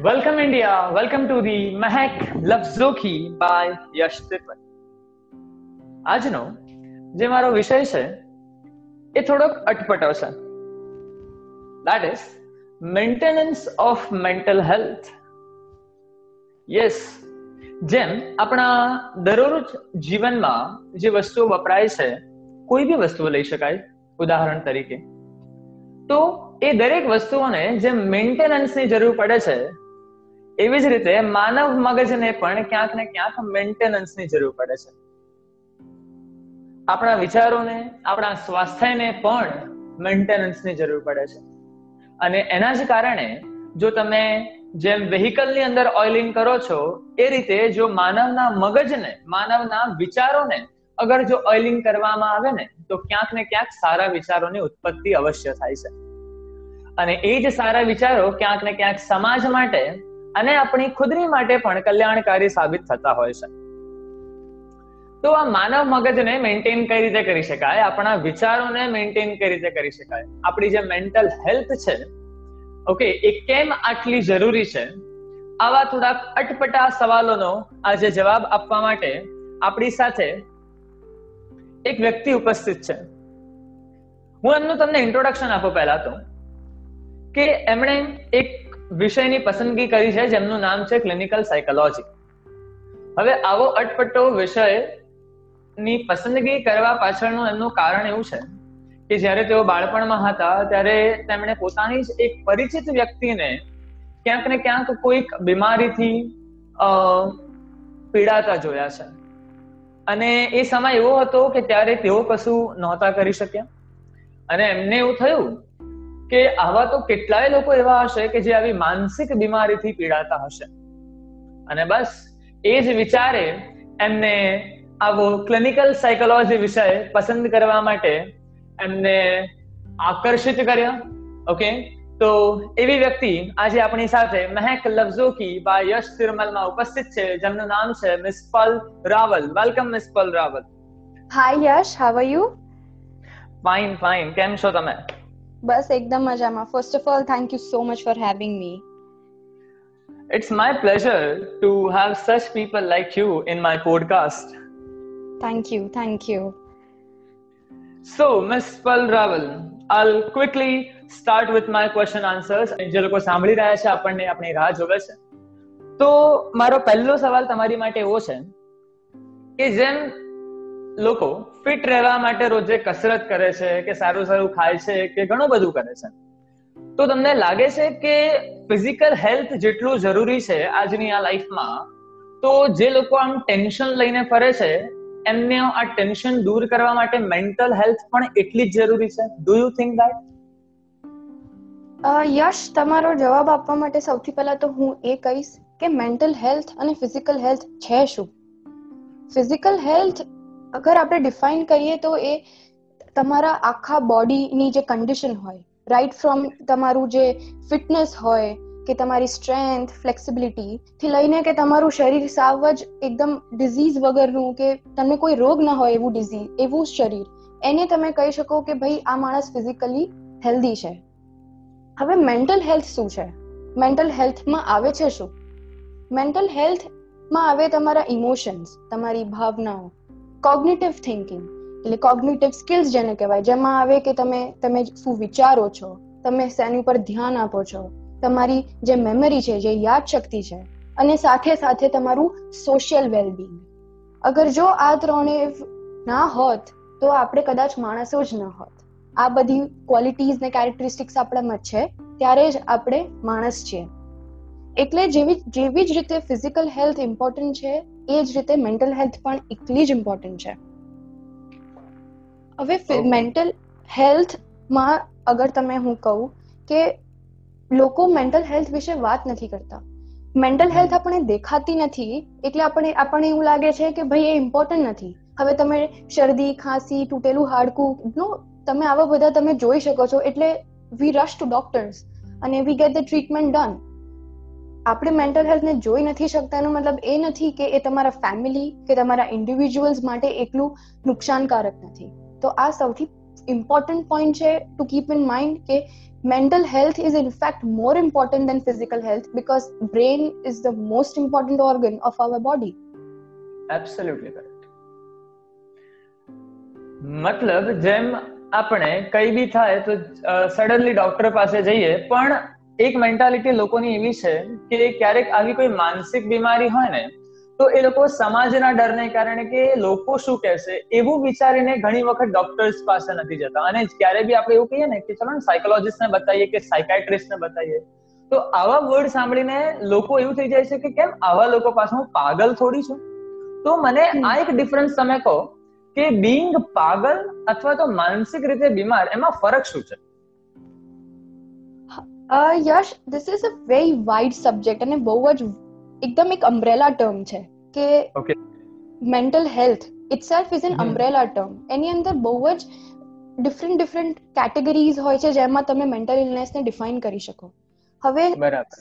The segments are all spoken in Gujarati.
Welcome, India. Welcome to the Mahek Lafzoki by Yash Tirupati. આજનો જે મારો વિષય છે એ થોડોક અટપટો છે that is maintenance of mental health yes જેમ આપણા દરરોજ જીવનમાં જે વસ્તુઓ વપરાય છે કોઈ બી વસ્તુઓ લઈ શકાય ઉદાહરણ તરીકે તો એ દરેક વસ્તુઓને જે મેન્ટેનન્સની જરૂર પડે છે એવી જ રીતે માનવ મગજને પણ ક્યાંક ને ક્યાંક મેન્ટેનન્સની જરૂર પડે છે. આપણા વિચારોને, આપણા સ્વાસ્થ્યને પણ મેન્ટેનન્સની જરૂર પડે છે. અને એના જ કારણે જો તમે જેમ વેહિકલની અંદર ઓઇલિંગ કરો છો, એ રીતે જો માનવના મગજને, માનવના વિચારોને અગર જો ઓઇલિંગ કરવામાં આવે ને, તો ક્યાંક ને ક્યાંક સારા વિચારોની ઉત્પત્તિ અવશ્ય થાય છે. અને એ જ સારા વિચારો ક્યાંક ને ક્યાંક સમાજ માટે અને આપણી ખુદની માટે પણ કલ્યાણકારી સાબિત થતા હોય છે. તો આ માનવ મગજને મેન્ટેન કઈ રીતે કરી શકાય? આપણા વિચારોને મેન્ટેન કઈ રીતે કરી શકાય? આપણી જે મેન્ટલ હેલ્થ છે ઓકે એ કેમ આટલી જરૂરી છે? આવા થોડાક અટપટા સવાલોનો આજે જવાબ આપવા માટે આપણી સાથે એક વ્યક્તિ ઉપસ્થિત છે. હું એમનું તમને ઇન્ટ્રોડક્શન આપું પહેલા તો, કે એમણે એક વિષયની પસંદગી કરી છે, જેમનું નામ છે ક્લિનિકલ સાયકોલોજી હવે આવો અટપટો વિષયની પસંદગી કરવા પાછળનું એમનું કારણ એવું છે કે જ્યારે તેઓ બાળપણમાં હતા, ત્યારે તેમણે પોતાની જ એક પરિચિત વ્યક્તિને ક્યાંક ને ક્યાંક કોઈક બીમારીથી પીડાતા જોયા છે. અને એ સમય એવો હતો કે ત્યારે તેઓ કશું નહોતા કરી શક્યા. અને એમને એવું થયું કે આવા તો કેટલાય લોકો એવા હશે કે જે આવી માનસિક બીમારીથી પીડાતા હશે. અને બસ એ જ વિચારે એમને આવો ક્લિનિકલ સાયકોલોજી વિષય પસંદ કરવા માટે એમને આકર્ષિત કર્યા. ઓકે તો એવી વ્યક્તિ આજે આપણી સાથે મહેક લફઝોકી બા યશ તિરુમલમાં ઉપસ્થિત છે જેમનું નામ છે miss Pal Rawal welcome miss Pearl Rawal hi Yash how are you fine fine કેમ છો તમે? બસ એકદમ મજામાં first of all thank you so much for having me It's my pleasure to have such people like you in my podcast. Thank you, thank you. So, Ms. Pal Raval, I'll quickly start with my question answers. જે લોકો સાંભળી રહ્યા છે આપણને આપણી રાહ જોવે છે તો મારો પહેલો સવાલ તમારી માટે એવો છે કે જેમ લોકો ફિટ રહેવા માટે રોજે કસરત કરે છે, કે સારું સારું ખાય છે, કે ઘણું બધું કરે છે. તો તમને લાગે છે કે ફિઝિકલ હેલ્થ જેટલું જરૂરી છે આજની આ લાઈફમાં તો જે લોકો આમ ટેન્શન લઈને ફરે છે, એમને આ ટેન્શન દૂર કરવા માટે મેન્ટલ હેલ્થ પણ એટલી જ જરૂરી છે. Do you think that Yash, તમારો જવાબ આપવા માટે સૌથી પહેલા તો હું એ કહીશ કે મેન્ટલ હેલ્થ અને ફિઝિકલ હેલ્થ છે શું? ફિઝિકલ હેલ્થ અગર આપણે ડિફાઇન કરીએ તો એ તમારા આખા બોડીની જે કન્ડિશન હોય રાઈટ ફ્રોમ તમારું જે ફિટનેસ હોય, કે તમારી સ્ટ્રેન્થ ફ્લેક્સિબિલિટી થી લઈને કે તમારું શરીર સાવ જ એકદમ ડિઝીઝ વગરનું કે તમને કોઈ રોગ ના હોય એવું ડિઝીઝ એવું શરીર, એને તમે કહી શકો કે ભાઈ આ માણસ ફિઝિકલી હેલ્ધી છે. હવે મેન્ટલ હેલ્થ શું છે? મેન્ટલ હેલ્થમાં આવે છે શું? મેન્ટલ હેલ્થમાં આવે તમારા ઇમોશન્સ તમારી ભાવનાઓ કોગ્નિટિવ થિંકિંગ એટલે કોગ્નિટિવ સ્કિલ્સ જેને કહેવાય, જેમાં આવે કે તમે તમે શું વિચારો છો, તમે શેની ઉપર ધ્યાન આપો છો, તમારી જે મેમરી છે, જે યાદ શક્તિ છે, અને સાથે સાથે તમારું સોશિયલ વેલબિંગ અગર જો આ ત્રણે ના હોત, તો આપણે કદાચ માણસો જ ન હોત. આ બધી ક્વોલિટીઝ ને કેરેક્ટરિસ્ટિક્સ આપણામાં છે, ત્યારે જ આપણે માણસ છીએ. એટલે જેવી જેવી જ રીતે ફિઝિકલ હેલ્થ ઇમ્પોર્ટન્ટ છે એ જ રીતે મેન્ટલ હેલ્થ પણ એટલી જ ઇમ્પોર્ટન્ટ છે. હવે મેન્ટલ હેલ્થમાં અગર તમે હું કહું કે લોકો મેન્ટલ હેલ્થ વિશે વાત નથી કરતા. મેન્ટલ હેલ્થ આપણે દેખાતી નથી એટલે આપણે આપણને એવું લાગે છે કે ભાઈ એ ઇમ્પોર્ટન્ટ નથી. હવે તમે શરદી ખાંસી તૂટેલું હાડકું નો તમે આવા બધા તમે જોઈ શકો છો એટલે વી રશ ટુ ડોક્ટર્સ અને we get the treatment done આપણે મેન્ટલ હેલ્થને જોઈ નથી શકતા, એનો મતલબ એ નથી કે એ તમારા ફેમિલી કે તમારા ઇન્ડિવિજ્યુઅલ્સ માટે એટલું નુકસાનકારક નથી. તો આ સૌથી ઇમ્પોર્ટન્ટ પોઈન્ટ છે ટુ કીપ ઇન માઇન્ડ કે mental health is in fact more important than physical health because brain is the most important organ of our body absolutely correct મતલબ જેમ આપણે કઈ બી થાય તો સડનલી ડોક્ટર પાસે જઈએ, પણ એક મેન્ટાલિટી લોકોની એવી છે કે ક્યારેક આવી કોઈ માનસિક બીમારી હોય ને તો એ લોકો સમાજના ડરને કારણે કે લોકો શું કહેશે એવું વિચારીને ઘણી વખત ડોક્ટર્સ પાસે નથી જતા. અને ક્યારે બી આપણે એવું કહીએ ને કે ચલો ને સાયકોલોજીસ્ટને બતાવીએ કે સાયકાટ્રિસ્ટને બતાવીએ તો આવા વર્ડ સાંભળીને લોકો એવું થઈ જાય છે કે કેમ આવા લોકો પાસે હું પાગલ થોડી છું? તો મને આ એક ડિફરન્સ તમે કહો કે બિંગ પાગલ અથવા તો માનસિક રીતે બીમાર એમાં ફરક શું છે? Yash this is a very wide subject અને બહુ જ એકદમ એક અમ્બ્રેલા ટર્મ છે કે mental health itself is an umbrella term એની અંદર બહુ જ ડિફરન્ટ ડિફરન્ટ કેટેગરીઝ હોય છે જેમાં તમે મેન્ટલ ઇલનેસને ડિફાઇન કરી શકો. હવે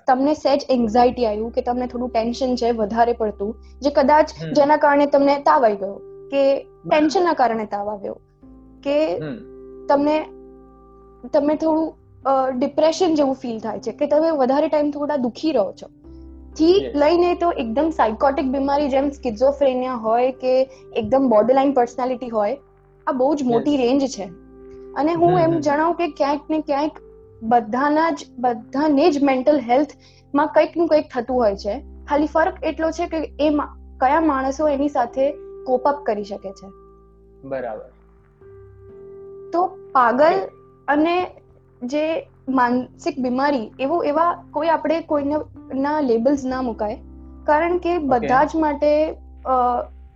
તમને સેજ એન્ઝાયટી આવ્યું કે તમને થોડું ટેન્શન છે વધારે પડતું જે કદાચ જેના કારણે તમને તાવ આવી ગયો કે ટેન્શનના કારણે તાવ આવ્યો કે તમને તમે થોડું ડિપ્રેશન જેવું ફીલ થાય છે કે તમે વધારે ટાઈમ થોડા દુખી રહો છો. થી લઈને તો એકદમ સાયકોટિક બીમારી જેમ સ્કિઝોફ્રેનિયા હોય કે એકદમ બોર્ડરલાઇન પર્સનાલિટી હોય આ બહુ જ મોટી રેન્જ છે. અને હું એમ જણાવું કે ક્યાંક ને ક્યાંક બધાના જ બધાને જ મેન્ટલ હેલ્થમાં કંઈકનું કંઈક થતું હોય છે. ખાલી ફરક એટલો છે કે એ કયા માણસો એની સાથે કોપ અપ કરી શકે છે. બરાબર. તો પાગલ અને જે માનસિક બીમારી એવું એવા કોઈ આપણે કોઈના લેબલ્સ ના મુકાય. કારણ કે બધા જ માટે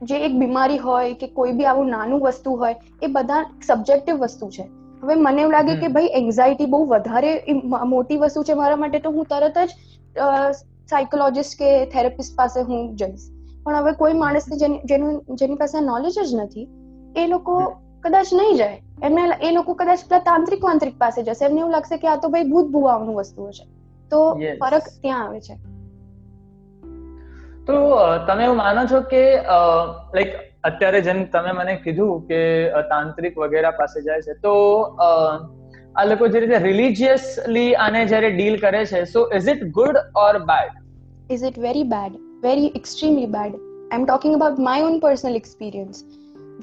જે એક બીમારી હોય કે કોઈ બી આવું નાનું વસ્તુ હોય એ બધા સબ્જેક્ટિવ વસ્તુ છે. હવે મને એવું લાગે કે ભાઈ એન્ઝાયટી બહુ વધારે મોટી વસ્તુ છે મારા માટે તો હું તરત જ સાયકોલોજિસ્ટ કે થેરેપિસ્ટ પાસે હું જઈશ. પણ હવે કોઈ માણસને જેનું જેની પાસે નોલેજ જ નથી એ લોકો કદાચ નહીં જાય. એમને એ લોકો કદાચ પેલા તાંત્રિક વાંત્રિક પાસે જશે એમને એવું લાગશે કે આ તો ભાઈ ભૂત ભુવાઓનું વસ્તુઓ છે. તો ફરક ત્યાં આવે છે. તો તમે એવું માનો છો કે લાઈક અત્યારે જેમ તમે મને કીધું કે તાંત્રિક વગેરે પાસે જાય છે તો આ લોકો જે રીતે રિલિજિયસલી આને જ્યારે ડીલ કરે છે so is it good or bad is it very bad very extremely bad I am talking about my own personal experience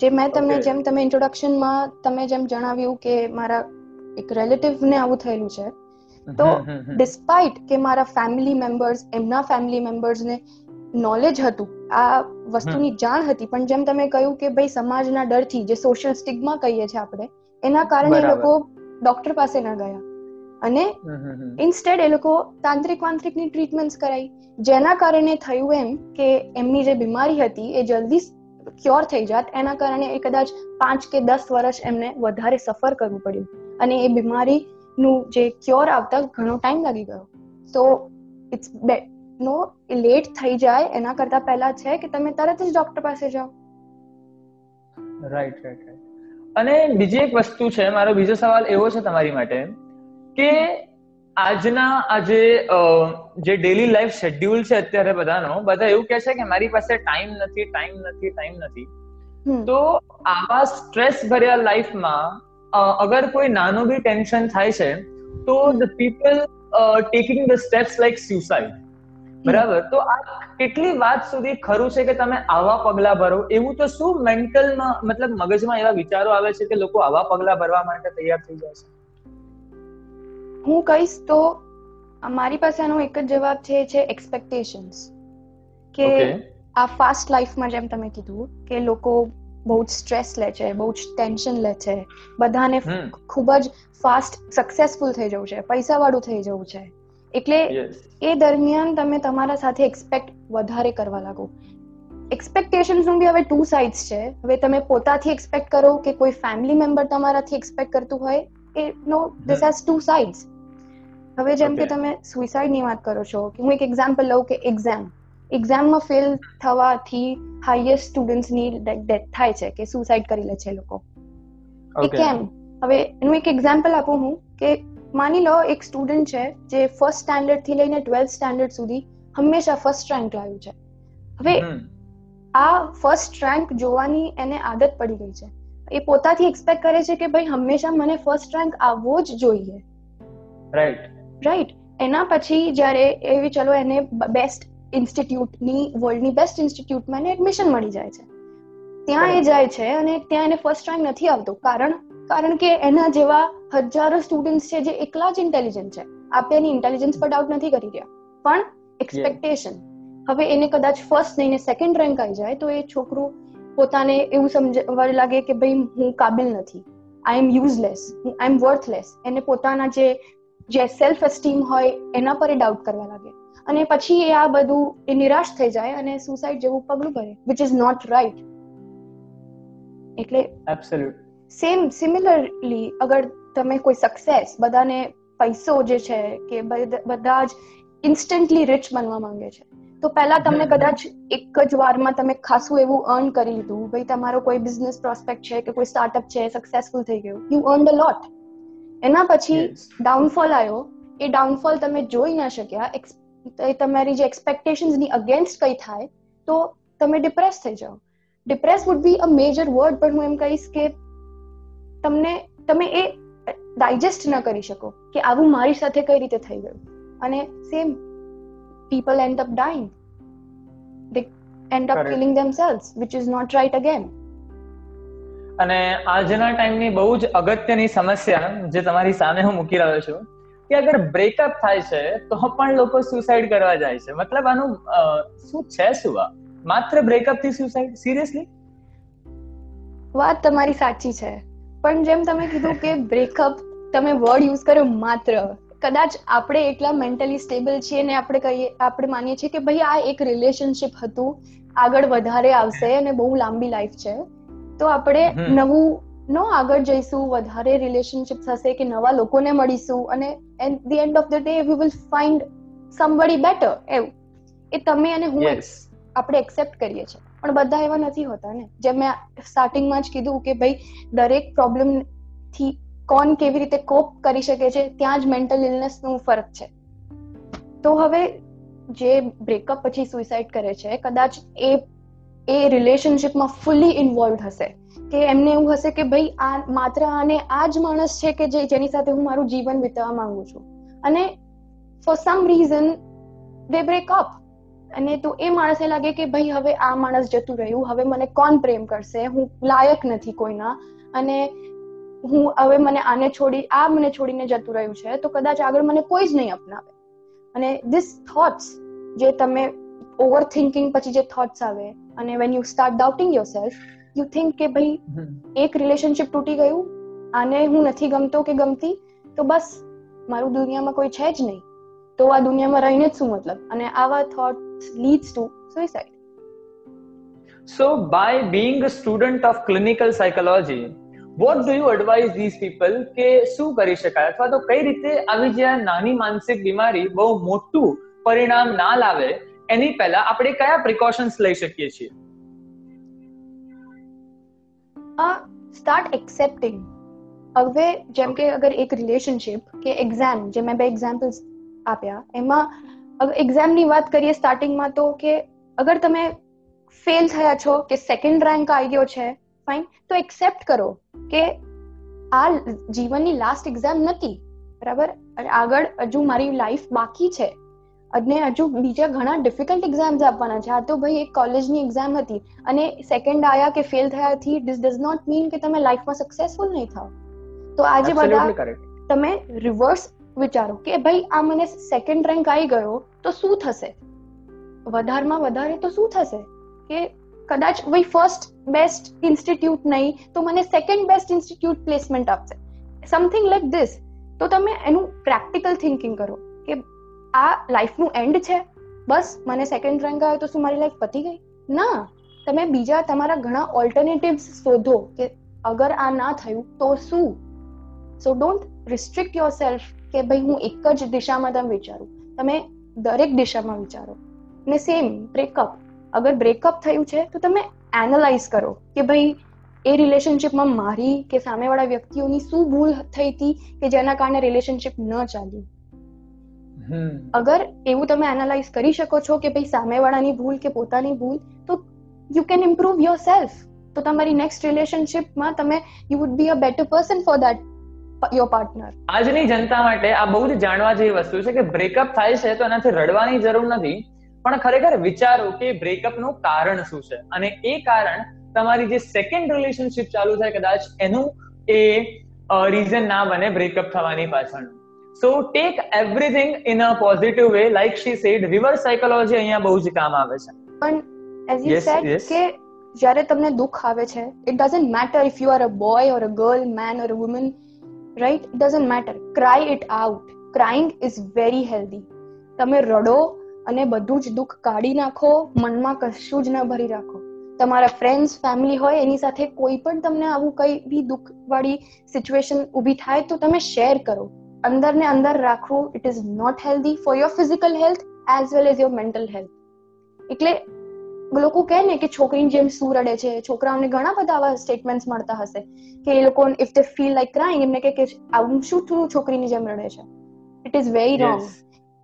જે મેં તમને જેમ તમે ઇન્ટ્રોડક્શનમાં તમે જેમ જણાવ્યું કે મારા એક રિલેટિવ ને આવું થયેલું છે તો ડિસ્પાઇટ કે મારા ફેમિલી મેમ્બર્સ એમના ફેમિલી મેમ્બર્સ ને નોલેજ હતું આ વસ્તુની જાણ હતી પણ જેમ તમે કહ્યું કે ભાઈ સમાજના ડરથી જે સોશિયલ સ્ટિગ્મા કહીએ છીએ આપણે એના કારણે લોકો ડોક્ટર પાસે ના ગયા. અને ઇન્સ્ટેડ એ લોકો તાંત્રિક વાંત્રિકની ટ્રીટમેન્ટ કરાઈ જેના કારણે થયું એમ કે એમની જે બીમારી હતી એ જલ્દી ક્યોર થઈ જાત, એના કારણે એ કદાચ પાંચ કે દસ વર્ષ એમને વધારે સફર કરવું પડ્યું. અને એ બીમારીનું જે ક્યોર આવતા ઘણો ટાઈમ લાગી ગયો. તો ઇટ્સ નો લેટ થઈ જાય, એના કરતા પહેલા છે કે તમે તરત જ ડોક્ટર પાસે જાઓ. રાઈટ રાઈટ અને બીજી એક વસ્તુ છે, મારો બીજો સવાલ એવો છે તમારી માટે કે આજના આજે જે ડેલી લાઈફ શેડ્યુલ છે અત્યારે બધાનો બધા એવું કે છે કે મારી પાસે ટાઈમ નથી ટાઈમ નથી ટાઈમ નથી. તો આવા સ્ટ્રેસ ભર્યા લાઈફમાં અગર કોઈ નાનું બી ટેન્શન થાય છે તો the people taking the steps like suicide બરાબર? તો આ કેટલી વાત સુધી ખરું છે કે તમે આવા પગલા ભરો? એવું તો શું મેન્ટલમાં મતલબ મગજમાં એવા વિચારો આવે છે કે લોકો આવા પગલા ભરવા માટે તૈયાર થઈ જાય છે? હું કહીશ તો મારી પાસે આનો એક જ જવાબ છે છે એક્સપેક્ટેશન્સ કે આ ફાસ્ટ લાઈફમાં જેમ તમે કીધું કે લોકો બહુ જ સ્ટ્રેસ લે છે બહુ જ ટેન્શન લે છે બધાને ખૂબ જ ફાસ્ટ સક્સેસફુલ થઈ જવું છે પૈસા વાળું થઈ જવું છે. એટલે એ દરમિયાન તમે તમારા સાથે એક્સપેક્ટ વધારે કરવા લાગો. એક્સપેક્ટેશન્સનું બી હવે ટુ સાઇડ્સ છે. હવે તમે પોતાથી એક્સપેક્ટ કરો કે કોઈ ફેમિલી મેમ્બર તમારાથી એક્સપેક્ટ કરતું હોય એ no this has two sides હવે જેમ કે તમે સુસાઇડની વાત કરો છો કે હું એક એક્ઝામ્પલ લઉં કે એક્ઝામ એક્ઝામમાં ફેલ થવાથી હાઈએસ્ટ સ્ટુડન્ટ્સની ડેથ થાય છે કે સુસાઇડ કરી લે છે લોકો. એ કેમ? હવે એનું એક એક્ઝામ્પલ આપું હું કે માની લો એક સ્ટુડન્ટ છે જે ફર્સ્ટ સ્ટાન્ડર્ડથી લઈને ટ્વેલ્થ સ્ટાન્ડર્ડ સુધી હંમેશા ફર્સ્ટ રેન્ક લાવ્યું છે. હવે આ ફર્સ્ટ રેન્ક જોવાની એને આદત પડી ગઈ છે. એ પોતાથી એક્સપેક્ટ કરે છે કે ભાઈ હંમેશા મને ફર્સ્ટ રેન્ક આવવો જ જોઈએ. રાઈટ રાઈટ એના પછી જ્યારે એવી ચલો એને બેસ્ટ ઇન્સ્ટિટ્યૂટની વર્લ્ડની બેસ્ટ ઇન્સ્ટિટ્યૂટમાં એને એડમિશન મળી જાય છે. ત્યાં એ જાય છે અને ત્યાં એને ફર્સ્ટ રેન્ક નથી આવતો. કારણ કારણ કે એના જેવા હજારો સ્ટુડન્ટ્સ છે જે એકલા જ ઇન્ટેલિજન્ટ છે. આપણે એની ઇન્ટેલિજન્સ પર ડાઉટ નથી કરી રહ્યા. પણ એક્સપેક્ટેશન હવે એને કદાચ ફર્સ્ટ નહીં સેકન્ડ રેન્ક આવી જાય તો એ છોકરું પોતાને એવું સમજવા લાગે કે ભાઈ હું કાબિલ નથી. આઈ એમ યુઝલેસ આઈ એમ વર્થલેસ એને પોતાના જે જે સેલ્ફ એસ્ટીમ હોય એના પર એ ડાઉટ કરવા લાગે. અને પછી એ આ બધું એ નિરાશ થઈ જાય અને સુસાઇડ જેવું પગલું ભરે વિચ ઇઝ નોટ રાઈટ એટલે એબ્સોલ્યુટ સેમ સિમિલરલી અગર તમે કોઈ સક્સેસ બધાને પૈસો જે છે કે બધા જ ઇન્સ્ટન્ટલી રિચ બનવા માંગે છે. તો પહેલા તમને કદાચ એક જ વારમાં તમે ખાસું એવું અર્ન કરી લીધું. ભાઈ તમારો કોઈ બિઝનેસ પ્રોસ્પેક્ટ છે કે કોઈ સ્ટાર્ટઅપ છે સક્સેસફુલ થઈ ગયું. યુ અર્ન અ લોટ એના પછી ડાઉનફોલ આવ્યો. એ ડાઉનફોલ તમે જોઈ ના શક્યા. તમારી જે એક્સપેક્ટેશન્સની અગેન્સ્ટ કઈ થાય તો તમે ડિપ્રેસ થઈ જાઓ. Depress would be a major word પણ હું એમ કહીશ કે તમને તમે એ ડાયજેસ્ટ ન કરી શકો કે આવું મારી સાથે કઈ રીતે થઈ ગયું. અને same people up dying. They end up Correct. killing themselves, which is not right again. અને આજના ટાઈમની બહુ જ અગત્યની સમસ્યા જે તમારી સામે હું મૂકી રહ્યો છું કે અગર બ્રેકઅપ થાય છે તો પણ લોકો સુસાઇડ કરવા જાય છે મતલબ આનું શું છે શું આ માત્ર બ્રેકઅપથી સુસાઇડ સિરિયસલી વાત તમારી સાચી છે પણ જેમ તમે કીધું કે બ્રેકઅપ તમે વર્ડ યુઝ કર્યો માત્ર કદાચ આપણે એકલા મેન્ટલી સ્ટેબલ છીએ ને આપણે કહીએ આપણે માનીએ છીએ કે ભાઈ આ એક રિલેશનશિપ હતું આગળ વધારે આવશે અને બહુ લાંબી લાઈફ છે. તો આપણે નવું નો આગળ જઈશું વધારે રિલેશનશિપ થશે કે નવા લોકોને મળીશું અને at the end of the day we will find somebody better એવું એ તમે અને હું આપણે એક્સેપ્ટ કરીએ છીએ. પણ બધા એવા નથી હોતા ને. જેમ મેં સ્ટાર્ટિંગમાં જ કીધું કે ભાઈ દરેક પ્રોબ્લેમથી કોણ કેવી રીતે કોપ કરી શકે છે, ત્યાં જ મેન્ટલ ઇલનેસનું ફરક છે. તો હવે જે બ્રેકઅપ પછી સુસાઇડ કરે છે, કદાચ એ એ રિલેશનશિપમાં ફૂલી ઇન્વોલ્વ હશે, કે એમને એવું હશે કે ભાઈ આ, માત્ર આને આ જ માણસ છે કે જે, જેની સાથે હું મારું જીવન વિતાવવા માંગુ છું. અને for some reason they break up અને તો એ માણસને લાગે કે ભાઈ હવે આ માણસ જતું રહ્યું, હવે મને કોણ પ્રેમ કરશે, હું લાયક નથી કોઈના. અને હું હવે મને આને છોડી આ મને છોડીને જતું રહ્યું છે તો કદાચ આગળ મને કોઈ જ નહીં અપનાવે. અને ધીસ થોટ્સ જે તમે ઓવર થિંકિંગ પછી જે થોટ્સ આવે અને when you start doubting yourself you think કે ભાઈ એક રિલેશનશિપ તૂટી ગયું આને હું નથી ગમતો કે ગમતી તો બસ મારું દુનિયામાં કોઈ છે જ નહીં. તો આ દુનિયામાં રહીને જ શું મતલબ? અને આવા thoughts leads to suicide. So by being a student of clinical psychology what do you advise these people કે શું કરી શકાય? અથવા તો કઈ રીતે આવી જે નાની માનસિક બીમારી બહુ મોટું પરિણામ ના લાવે, એની પહેલા આપણે કયા પ્રિકોશન્સ લઈ શકીએ છીએ? સ્ટાર્ટ એક્સેપ્ટિંગ હવે જેમ કે અગર એક રિલેશનશિપ કે એક્ઝામ જે મેં બે એક્ઝામ્પલ્સ આપ્યા, એમાં એક્ઝામની વાત કરીએ સ્ટાર્ટિંગમાં તો કે અગર તમે ફેલ થયા છો કે સેકન્ડ રેન્ક આવી ગયો છે ફાઇન તો એક્સેપ્ટ કરો કે આ જીવનની લાસ્ટ એક્ઝામ નથી. બરાબર? આગળ હજુ મારી લાઈફ બાકી છે. અને હજુ બીજા ઘણા ડિફિકલ્ટ એક્ઝામ્સ આપવાના છે. આ તો ભાઈ એક કોલેજની એક્ઝામ હતી. અને સેકન્ડ આયા કે ફેલ થયાથી ધીસ ડઝ નોટ મીન કે તમે લાઈફમાં સક્સેસફુલ નહીં થાવ તો આજે બધા તમે રિવર્સ વિચારો કે ભાઈ આ મને સેકન્ડ રેન્ક આવી ગયો તો શું થશે? વધારમાં વધારે તો શું થશે? કે કદાચ ભાઈ ફર્સ્ટ બેસ્ટ ઇન્સ્ટિટ્યૂટ નહીં, તો મને સેકન્ડ બેસ્ટ ઇન્સ્ટિટ્યૂટ પ્લેસમેન્ટ આપશે. સમથિંગ લાઈક ધીસ તો તમે એનું પ્રેક્ટિકલ થિંકિંગ કરો કે આ લાઈફનું એન્ડ છે. બસ, મને સેકન્ડ રેન્ક આવ્યો તો શું મારી લાઈફ પતી ગઈ? ના. તમે બીજા તમારા ઘણા ઓલ્ટરનેટિવ્સ શોધો કે અગર આ ના થયું તો શું? So don't restrict yourself કે ભાઈ હું એક જ દિશામાં તમે વિચારું. તમે દરેક દિશામાં વિચારો. ને સેમ બ્રેકઅપ અગર બ્રેકઅપ થયું છે તો તમે એનાલાઇઝ કરો કે ભાઈ એ રિલેશનશિપમાં મારી કે સામેવાળા વ્યક્તિઓની શું ભૂલ થઈ હતી કે જેના કારણે રિલેશનશિપ ન ચાલ્યું? અગર એવું તમે એનાલાઇઝ કરી શકો છો કે ભાઈ સામેવાળાની ભૂલ કે પોતાની ભૂલ તો you can improve yourself તો તમારી નેક્સ્ટ રિલેશનશિપમાં તમે you would be a better person for that your partner આજની જનતા માટે આ બહુ જ જાણવા જેવી વસ્તુ છે કે બ્રેકઅપ થાય છે તો એનાથી રડવાની જરૂર નથી. પણ ખરેખર વિચારો કે બ્રેકઅપનું કારણ શું છે? અને એ કારણ તમારી જે સેકન્ડ રિલેશનશિપ ચાલુ થાય કદાચ એનું એ રીઝન ના બને બ્રેકઅપ થવાની પાછળનું. So take everything in a positive way like she said reverse psychology અહીંયા બહુ જ કામ આવે છે. પણ એઝ યુ સેડ કે જ્યારે તમને દુઃખ આવે છે it doesn't matter if you are a boy or a girl man or a woman right it doesn't matter cry it out crying is very healthy તમે રડો અને બધું જ દુઃખ કાઢી નાખો મનમાં કશું જ ન ભરી રાખો. તમારા ફ્રેન્ડ્સ ફેમિલી હોય એની સાથે કોઈ પણ તમને આવું કઈ બી દુઃખ વાળી સિચ્યુએશન ઊભી થાય તો તમે શેર કરો. અંદર ને અંદર રાખવું it is not healthy for your physical health as well as your mental health એટલે લોકો કહે ને કે છોકરીની જેમ શું રડે છે છોકરાઓને ઘણા બધા આવા સ્ટેટમેન્ટ્સ મળતા હશે કે એ લોકો if they feel like crying એમને કે આવું શું થયું છોકરીની જેમ રડે છે? It is very wrong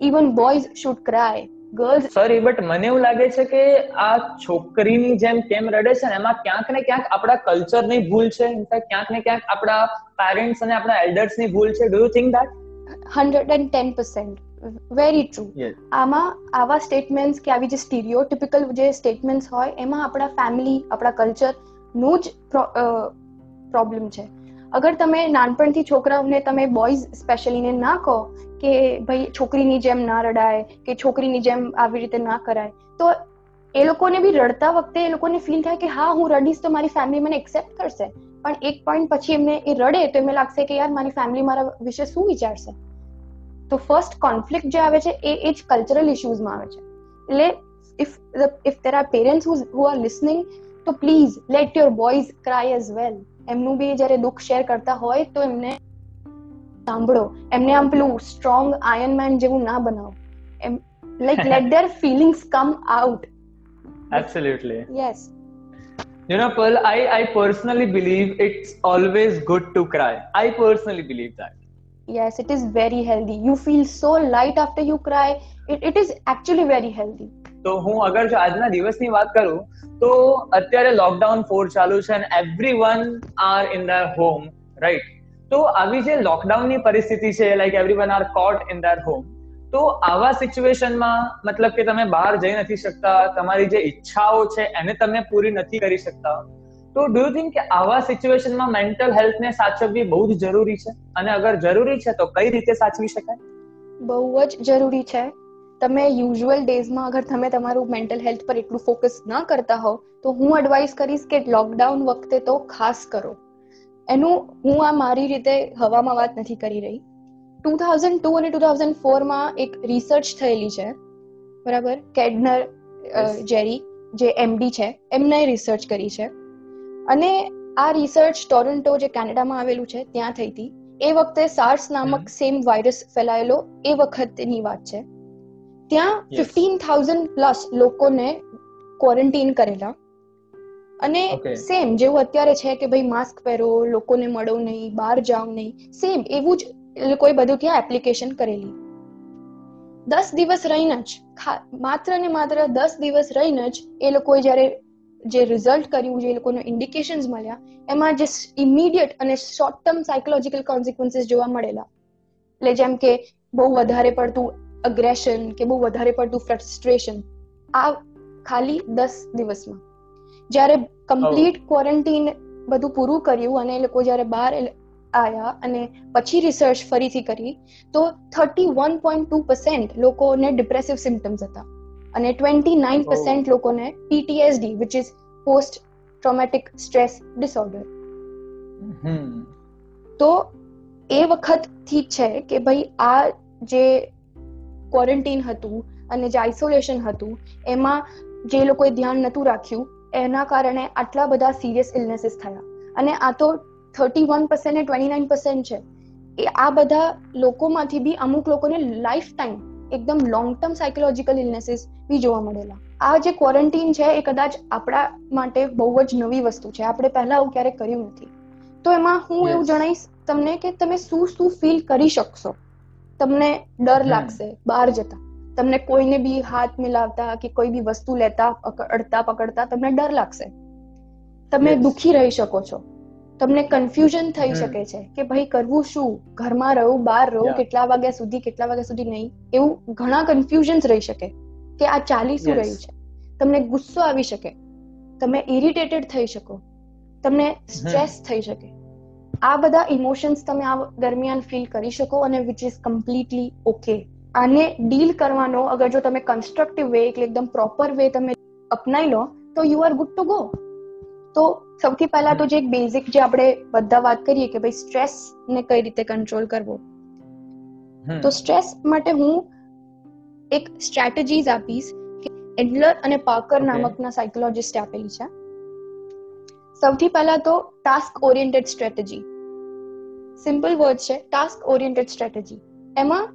even boys should cry girls sorry but મને એવું લાગે છે કે આ છોકરીની જેમ કેમ રડે છે ને એમાં ક્યાંક ને ક્યાંક આપણા કલ્ચરની ભૂલ છે. ઇનફેક્ટ ક્યાંક ને ક્યાંક આપણા પેરેન્ટ્સ અને આપણા એલ્ડર્સની ભૂલ છે. Do you think that hundred and ten percent. Very true આમાં આવા સ્ટેટમેન્ટ્સ કે આવી જે સ્ટીરિયોટિપિકલ જે સ્ટેટમેન્ટ્સ હોય એમાં આપણા ફેમિલી આપણા કલ્ચરનું જ પ્રોબ્લેમ છે. અગર તમે નાનપણથી છોકરાઓને તમે બોયઝ સ્પેશિયલીને ના કહો કે ભાઈ છોકરીની જેમ ના રડાય, કે છોકરીની જેમ આવી રીતે ના કરાય, તો એ લોકોને બી રડતા વખતે એ લોકોને ફીલ થાય કે હા, હું રડીશ તો મારી ફેમિલી મને એક્સેપ્ટ કરશે. પણ એક પોઈન્ટ પછી એમને એ રડે તો એમને લાગશે કે યાર, મારી ફેમિલી મારા વિશે શું વિચારશે? તો ફર્સ્ટ કોન્ફ્લિક્ટ જે આવે છે એ એ જ કલ્ચરલ ઇશ્યુઝમાં આવે છે. એટલે if if there are parents who are listening તો please let your boys cry as well એમનું બી જ્યારે દુઃખ શેર કરતા હોય તો એમને સાંભળો. એમને આમ પેલું સ્ટ્રોંગ આયર્ન મેન જેવું ના બનાવો. એમ like let their feelings come out absolutely yes You know, Pearl, I, I personally believe it's always good to cry. I personally believe that. Yes it is very healthy. You feel so light after you cry. It, it is actually very healthy. તો હું અગર જો આજના દિવસની વાત કરું તો અત્યારે લોકડાઉન ફોર ચાલુ છે and every are in their home right તો આવી જે લોકડાઉનની પરિસ્થિતિ છે like everyone are caught in their home તો આવા સિચ્યુએશનમાં મતલબ કે તમે બહાર જઈ નથી શકતા તમારી જે ઈચ્છાઓ છે એને તમે પૂરી નથી કરી શકતા. તો ડુ યુ થિંક કે આવા સિચ્યુએશનમાં મેન્ટલ હેલ્થને સાચવવી બહુ જ જરૂરી છે? અને અગર જરૂરી છે તો કઈ રીતે સાચવી શકાય? બહુ જ જરૂરી છે. તમે યુઝ્યુઅલ ડેઝમાં અગર તમે તમારું મેન્ટલ હેલ્થ પર એટલું ફોકસ ના કરતા હો તો હું એડવાઇસ કરીશ કે લોકડાઉન વખતે તો ખાસ કરો. એનું હું આ મારી રીતે હવામાં વાત નથી કરી રહી. ટુ થાઉઝન્ડ ટુ અને ટુ થાઉઝન્ડ ફોરમાં એક રિસર્ચ થયેલી છે. બરાબર? કેડનર જેરી જે એમડી છે એમને રિસર્ચ કરી છે. અને આ રિસર્ચ ટોરન્ટો જે કેનેડામાં આવેલું છે ત્યાં થઈ હતી. એ વખતે સાર્સ નામક સેમ વાયરસ ફેલાયેલો એ વખતની વાત છે. ત્યાં ફિફ્ટીન થાઉઝન્ડ પ્લસ લોકોને ક્વોરન્ટીન કરેલા. અને સેમ જેવું અત્યારે છે કે ભાઈ માસ્ક પહેરો લોકોને મળો નહીં બહાર જાઓ નહીં. સેમ એવું જ એ લોકોએ બધું ત્યાં એપ્લિકેશન કરેલી. દસ દિવસ રહીને જ માત્ર ને માત્ર દસ દિવસ રહીને જ એ લોકોએ જ્યારે જે રિઝલ્ટ કર્યું જે લોકોને ઇન્ડિકેશન્સ મળ્યા એમાં જે ઇમિડિયેટ અને શોર્ટ ટર્મ સાયકોલોજીકલ કોન્સિક્વન્સીસ જોવા મળેલા. એટલે જેમ કે બહુ વધારે પડતું અગ્રેશન કે બહુ વધારે પડતું ફ્રસ્ટ્રેશન આ ખાલી દસ દિવસમાં. જ્યારે કમ્પ્લીટ ક્વોરન્ટીન બધું પૂરું કર્યું અને એ લોકો જ્યારે બહાર આવ્યા અને પછી રિસર્ચ ફરીથી કરી તો thirty one point two percent લોકોને ડિપ્રેસિવ સિમ્ટમ્સ હતા. અને ટ્વેન્ટી નાઇન પર્સન્ટ લોકોને PTSD which is post traumatic stress disorder તો એ વખતથી જ છે કે ભાઈ આ જે ક્વોરન્ટીન હતું અને જે આઇસોલેશન હતું એમાં જે લોકોએ ધ્યાન નહોતું રાખ્યું એના કારણે આટલા બધા સિરિયસ ઇલનેસીસ થયા. અને આ તો thirty one percent twenty nine percent છે. એ આ બધા લોકોમાંથી બી અમુક લોકોને લાઈફ ટાઈમ એકદમ લોંગ ટર્મ સાયકોલોજીકલ ઇલનેસીસ બી જોવા મળેલા. આ જે ક્વોરન્ટીન છે એ કદાચ આપણા માટે બહુ જ નવી વસ્તુ છે. આપણે પહેલા આવું ક્યારેય કર્યું નથી. તો એમાં હું એવું જણાવીશ તમને કે તમે શું શું ફીલ કરી શકશો? તમને ડર લાગશે બહાર જતા. તમને કોઈને બી હાથ મિલાવતા કે કોઈ બી વસ્તુ લેતા અડતા પકડતા તમને ડર લાગશે. તમે. દુખી રહી શકો છો. તમને કન્ફ્યુઝન થઈ શકે છે કે ભાઈ કરવું શું? ઘરમાં રહું બહાર રહું કેટલા વાગ્યા સુધી કેટલા વાગ્યા સુધી નહીં? એવું ઘણા કન્ફ્યુઝન્સ રહી શકે કે આ ચાલી શું રહ્યું છે. તમને ગુસ્સો આવી શકે. તમે ઇરિટેટેડ થઈ શકો. તમને સ્ટ્રેસ થઈ શકે. આ બધા ઇમોશન્સ તમે આ દરમિયાન ફીલ કરી શકો અને વિચ ઇઝ કમ્પ્લીટલી ઓકે આને ડીલ કરવાનો અગર જો તમે કન્સ્ટ્રક્ટિવ વે એટલે એકદમ પ્રોપર વે તમે અપનાવી લો તો you are good to go તો સૌથી પહેલા તો જે એક બેઝિક જે આપણે બધા વાત કરીએ કે ભાઈ સ્ટ્રેસ ને કઈ રીતે કંટ્રોલ કરવો. તો સ્ટ્રેસ માટે હું એક સ્ટ્રેટેજીઝ આપીશ કે એડલર અને પાર્કર નામકના સાયકોલોજિસ્ટે આપેલી છે. સૌથી પહેલા તો task oriented strategy simple word છે ટાસ્ક ઓરિએન્ટેડ સ્ટ્રેટેજી એમાં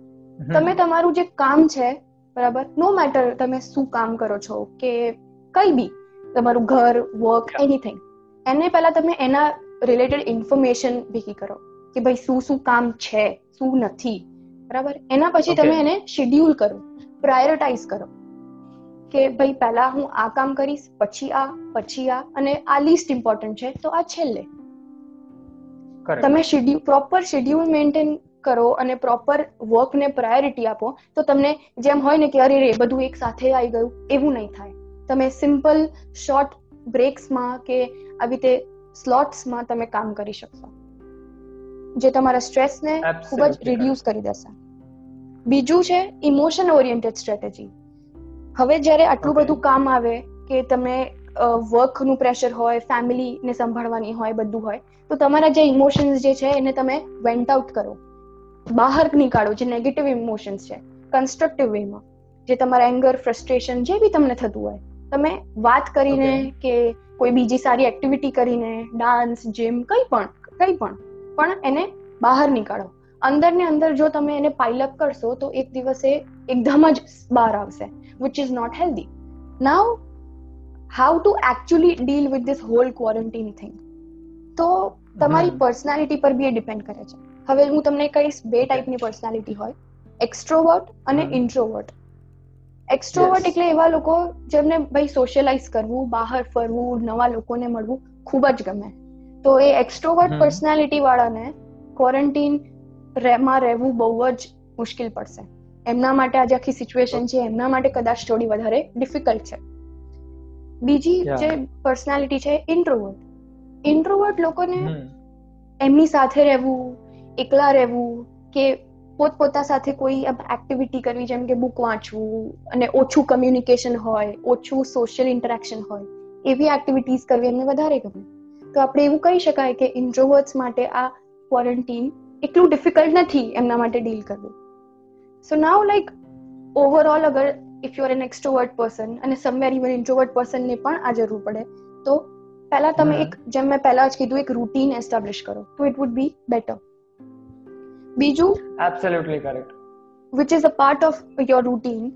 તમે તમારું જે કામ છે બરાબર? નો મેટર તમે શું કામ કરો છો કે કઈ બી તમારું ઘર વર્ક એનીથિંગ એને પહેલા તમે એના રિલેટેડ ઇન્ફોર્મેશન ભેગી કરો કે ભાઈ શું શું કામ છે શું નથી. બરાબર? એના પછી તમે એને શેડ્યુલ કરો પ્રાયોરિટાઇઝ કરો. કે ભાઈ પહેલા હું આ કામ કરીશ પછી આ પછી આ અને આ લીસ્ટ ઇમ્પોર્ટન્ટ છે તો આ છેલ્લે. તમે શેડ્યુલ પ્રોપર શેડ્યુલ મેન્ટેન કરો અને પ્રોપર વર્કને પ્રાયોરિટી આપો તો તમને જેમ હોય ને કે અરે રે બધું એક સાથે આવી ગયું એવું નહીં થાય. તમે સિમ્પલ શોર્ટ બ્રેક્સમાં કે આવી રીતે સ્લોટ્સમાં તમે કામ કરી શકશો. જે તમારા સ્ટ્રેસને ખૂબ જ રિડ્યુસ કરી દેશે. બીજું છે ઇમોશન ઓરિએન્ટેડ સ્ટ્રેટેજી હવે જ્યારે આટલું બધું કામ આવે કે તમે વર્કનું પ્રેશર હોય ફેમિલીને સંભાળવાની હોય બધું હોય તો તમારા જે ઇમોશન્સ જે છે એને તમે વેન્ટ આઉટ કરો. બહાર નીકાળો જે નેગેટિવ ઇમોશન્સ છે કન્સ્ટ્રક્ટિવ વેમાં જે તમારા એંગર ફ્રસ્ટ્રેશન જે બી તમને થતું હોય તમે વાત કરીને કે કોઈ બીજી સારી એક્ટિવિટી કરીને ડાન્સ જીમ કંઈ પણ કંઈ પણ પણ એને બહાર નીકાળો. અંદર ને અંદર જો તમે એને પાઇલઅપ કરશો તો એક દિવસે એકદમ જ બહાર આવશે which is not healthy now how to actually deal with this whole quarantine thing તો તમારી. પર્સનાલિટી પર બી એ ડિપેન્ડ કરે છે. હવે હું તમને કહીશ બે ટાઈપની પર્સનાલિટી હોય એક્સ્ટ્રોવર્ટ અને ઇન્ટ્રોવર્ટ એક્સ્ટ્રોવર્ટ એટલે એવા લોકો જેમને ભાઈ સોશિયલાઇઝ કરવું બહાર ફરવું નવા લોકોને મળવું ખૂબ જ ગમે. તો એ એક્સ્ટ્રોવર્ટ પર્સનાલિટી વાળાને ક્વોરન્ટીનમાં રહેવું બહુ જ મુશ્કેલ પડશે. એમના માટે આજે આખી સિચ્યુએશન છે એમના માટે કદાચ થોડી વધારે ડિફિકલ્ટ છે. બીજી જે પર્સનાલિટી છે ઇન્ટ્રોવર્ટ ઇન્ટ્રોવર્ટ લોકોને એમની સાથે રહેવું એકલા રહેવું કે પોતપોતા સાથે કોઈ એક્ટિવિટી કરવી જેમ કે બુક વાંચવું અને ઓછું કમ્યુનિકેશન હોય ઓછું સોશિયલ ઇન્ટરેક્શન હોય એવી એક્ટિવિટીઝ કરવી એમને વધારે ગમે. તો આપણે એવું કહી શકાય કે ઇન્ટ્રોવર્ટ્સ માટે આ ક્વોરન્ટીન એટલું ડિફિકલ્ટ નથી એમના માટે ડીલ કરવું. સો નાવ લાઈક ઓવરઓલ અગર if you are an extrovert person અને સમવેર ઇવન ઇન્ટ્રોવર્ટ પર્સનને પણ આ જરૂર પડે તો પહેલા તમે એક જેમ મેં પહેલા જ કીધું એક રૂટીન એસ્ટાબ્લિશ કરો. તો ઇટ વુડ બી બેટર બીજું absolutely correct which is a part of your routine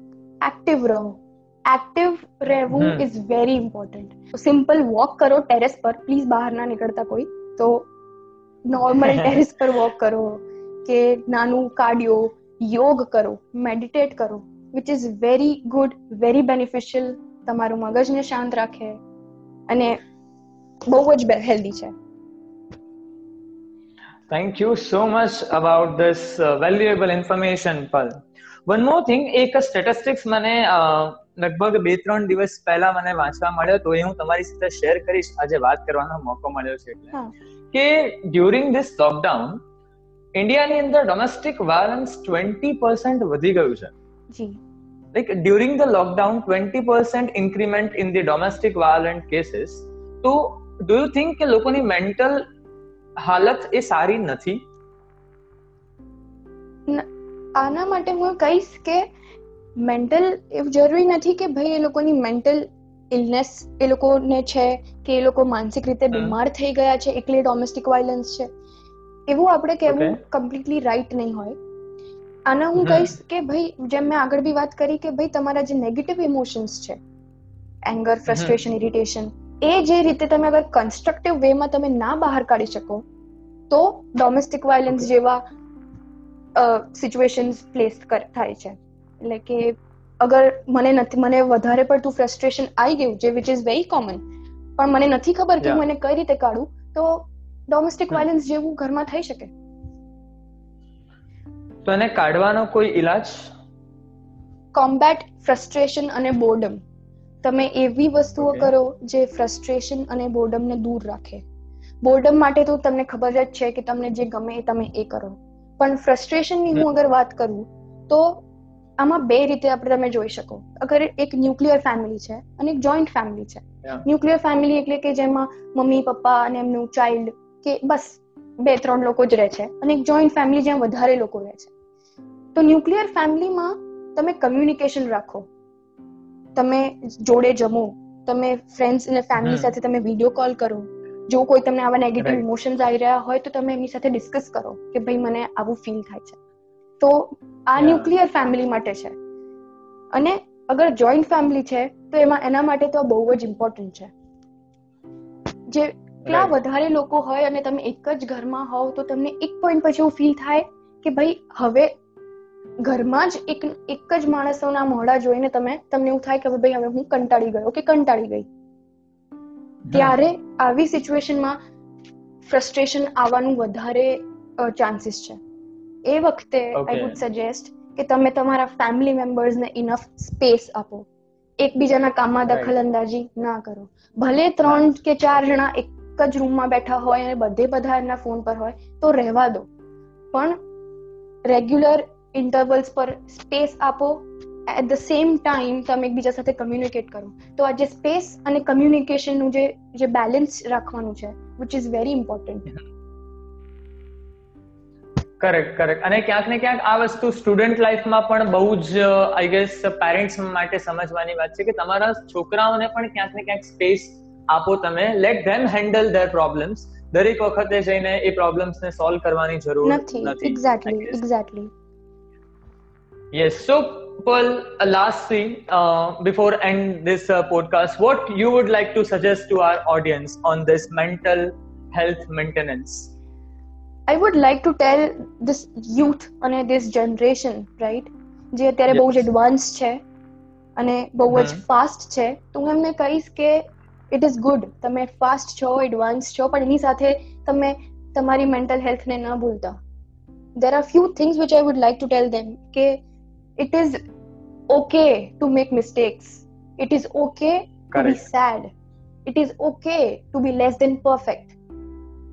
active રહો એક્ટિવ રહેવું is very important simple walk કરો ટેરેસ પર પ્લીઝ બહાર ના નીકળતા કોઈ તો નોર્મલ ટેરેસ પર વોક કરો કે નાનું કાર્ડિયો યોગ કરો મેડિટેટ કરો which is very good very beneficial તમારું મગજને શાંત રાખે અને બહુ જ હેલ્ધી છે Thank you so much about this uh, valuable information, Pal. One more thing, એક સ્ટેટિસ્ટિક્સ મને લગભગ બે ત્રણ દિવસ પહેલા મને વાંચવા મળ્યો તો એ હું તમારી સાથે શેર કરીશ આજે વાત કરવાનો મોકો મળ્યો છે એટલે કે ડ્યુરિંગ ધીસ લોકડાઉન ઇન્ડિયાની અંદર ડોમેસ્ટિક વાયલન્સ ટ્વેન્ટી પર્સન્ટ વધી ગયું છે જી like during the lockdown 20% increment in the domestic violent cases તો do you think કે લોકોની મેન્ટલ હાલત એ સારી નથી. આના માટે હું કહીશ કે મેન્ટલ એવું જરૂરી નથી કે ભાઈ એ લોકોની મેન્ટલ ઇલનેસ એ લોકોને છે કે એ લોકો માનસિક રીતે બીમાર થઈ ગયા છે એટલે ડોમેસ્ટિક વાયલન્સ છે. એવું આપણે કહેવું કમ્પ્લીટલી રાઈટ નહીં હોય. આના હું કહીશ કે ભાઈ જેમ મેં આગળ બી વાત કરી કે ભાઈ તમારા જે નેગેટિવ ઇમોશન્સ છે એંગર ફ્રસ્ટ્રેશન ઇરિટેશન એ જે રીતે તમે અગર કન્સ્ટ્રક્ટિવ વેમાં તમે ના બહાર કાઢી શકો તો ડોમેસ્ટિક વાયલન્સ જેવા સિચ્યુએશન્સ પ્લેસ થાય છે. એટલે કે અગર મને નથી મને વધારે પડતું ફ્રસ્ટ્રેશન આવી ગયું જે વિચ ઇઝ વેરી કોમન પણ મને નથી ખબર કે મને હું એને કઈ રીતે કાઢું તો ડોમેસ્ટિક. વાયલન્સ જેવું ઘરમાં થઈ શકે. તો એને કાઢવાનો કોઈ ઈલાજ? કોમ્બેટ ફ્રસ્ટ્રેશન અને બોર્ડમ તમે એવી વસ્તુઓ કરો જે ફ્રસ્ટ્રેશન અને બોર્ડમને દૂર રાખે. બોર્ડમ માટે તો તમને ખબર જ છે કે તમને જે ગમે એ તમે એ કરો. પણ ફ્રસ્ટ્રેશનની હું અગર વાત કરું તો આમાં બે રીતે આપણે તમે જોઈ શકો. અગર એક ન્યુક્લિયર ફેમિલી છે અને એક જોઈન્ટ ફેમિલી છે. ન્યુક્લિયર ફેમિલી એટલે કે જેમાં મમ્મી પપ્પા અને એમનું ચાઇલ્ડ કે બસ બે ત્રણ લોકો જ રહે છે અને એક જોઈન્ટ ફેમિલી જ્યાં વધારે લોકો રહે છે. તો ન્યુક્લિયર ફેમિલીમાં તમે કમ્યુનિકેશન રાખો. તમે જોડે જમો તમે ફ્રેન્ડ્સ અને ફેમિલી સાથે તમે વીડિયો કોલ કરો જો કોઈ તમને આવા નેગેટિવ ઇમોશન્સ આવી રહ્યા હોય તો તમે એમની સાથે ડિસ્કસ કરો કે ભાઈ મને આવું ફીલ થાય છે. તો આ ન્યુક્લિયર ફેમિલી માટે છે. અને અગર જોઈન્ટ ફેમિલી છે તો એમાં એના માટે તો આ બહુ જ ઇમ્પોર્ટન્ટ છે. જે કેટલા વધારે લોકો હોય અને તમે એક જ ઘરમાં હોવ તો તમને એક પોઈન્ટ પછી એવું ફીલ થાય કે ભાઈ હવે ઘરમાં જ એક એક જ માણસોના મોઢા જોઈને તમે તમને એવું થાય કે ભાઈ હવે હું કંટાળી ગયો. કે કંટાળી ગઈ. ત્યારે આવી સિચ્યુએશનમાં ફ્રસ્ટ્રેશન આવવાનું વધારે ચાન્સીસ છે. એ વખતે આઈ વુડ સજેસ્ટ કે તમે તમારા ફેમિલી મેમ્બર્સને ઇનફ સ્પેસ આપો. એકબીજાના કામમાં. દખલ અંદાજી ના કરો. ભલે ત્રણ કે ચાર જણા એક જ રૂમમાં બેઠા હોય અને બધે બધા એમના ફોન પર હોય તો રહેવા દો. પણ રેગ્યુલર ઇન્ટરવલ્સ પર સ્પેસ આપો. એટ ધ સેમ ટાઈમ તમે એકબીજા સાથે કમ્યુનિકેટ કરો. તો આ જે સ્પેસ અને કમ્યુનિકેશનનું જે જે બેલેન્સ રાખવાનું છે which is very important correct correct અને ક્યાંક ને ક્યાંક આ વસ્તુ સ્ટુડન્ટ લાઈફમાં પણ બહુ જ આઈ ગેસ પેરેન્ટ્સ માટે સમજવાની વાત છે કે તમારા છોકરાઓને પણ ક્યાંક ને ક્યાંક સ્પેસ આપો તમે. Let them handle their problems દરેક વખતે જઈને એ પ્રોબ્લેમ્સ ને સોલ્વ કરવાની જરૂર નથી. Exactly exactly Yes. So, Pearl, uh, lastly, uh, before end this uh, podcast, what you would like to suggest to our audience on this mental health maintenance? I would like to tell this youth અને this જનરેશન રાઈટ જે અત્યારે બહુ જ. એડવાન્સ છે અને બહુ જ. ફાસ્ટ છે તો હું એમને કહીશ કે ઇટ ઇઝ ગુડ તમે ફાસ્ટ છો એડવાન્સ છો પણ એની સાથે તમે તમારી મેન્ટલ હેલ્થને ન ભૂલતા there are few things which I would like to tell them કે it is okay to make mistakes. It is okay Correct. to be sad. It is okay to be less than perfect.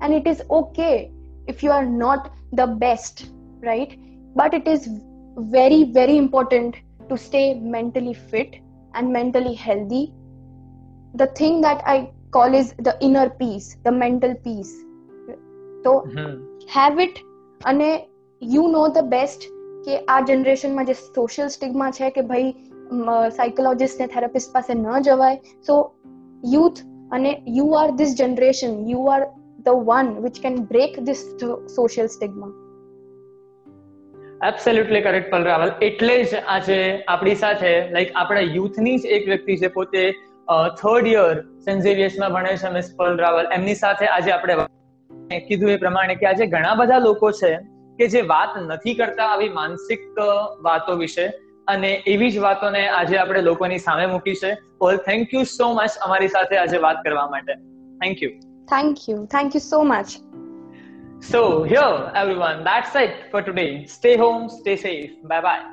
And it is okay if you are not the best right? But it is very very important to stay mentally fit and mentally healthy. The thing that i call is the inner peace the mental peace. So mm-hmm. have it and you know the best. કે આ જનરેશનમાં જે સોશિયલ સ્ટિગ્મા છે કે ભાઈ સાયકોલોજીસ્ટ ને થેરાપિસ્ટ પાસે ન જવાય. સો યુથ અને you are this generation you are the one which can break this social stigma absolutely correct Pearl Rawal એટલે જ આજે આપણી સાથે લાઈક આપણા યુથની જ એક વ્યક્તિ છે, પોતે થર્ડ યર સેન્ટ ઝેવિયર્સમાં ભણે છે મિસ પલરાવલ એમની સાથે આજે આપણે કીધું એ પ્રમાણે કે આજે ઘણા બધા લોકો છે કે જે વાત નથી કરતા આવી માનસિક વાતો વિશે. અને એવી જ વાતોને આજે આપણે લોકોની સામે મૂકી છે. All thank you so much અમારી સાથે આજે વાત કરવા માટે. Thank you thank you thank you so much so here everyone that's it for today stay home stay safe bye bye.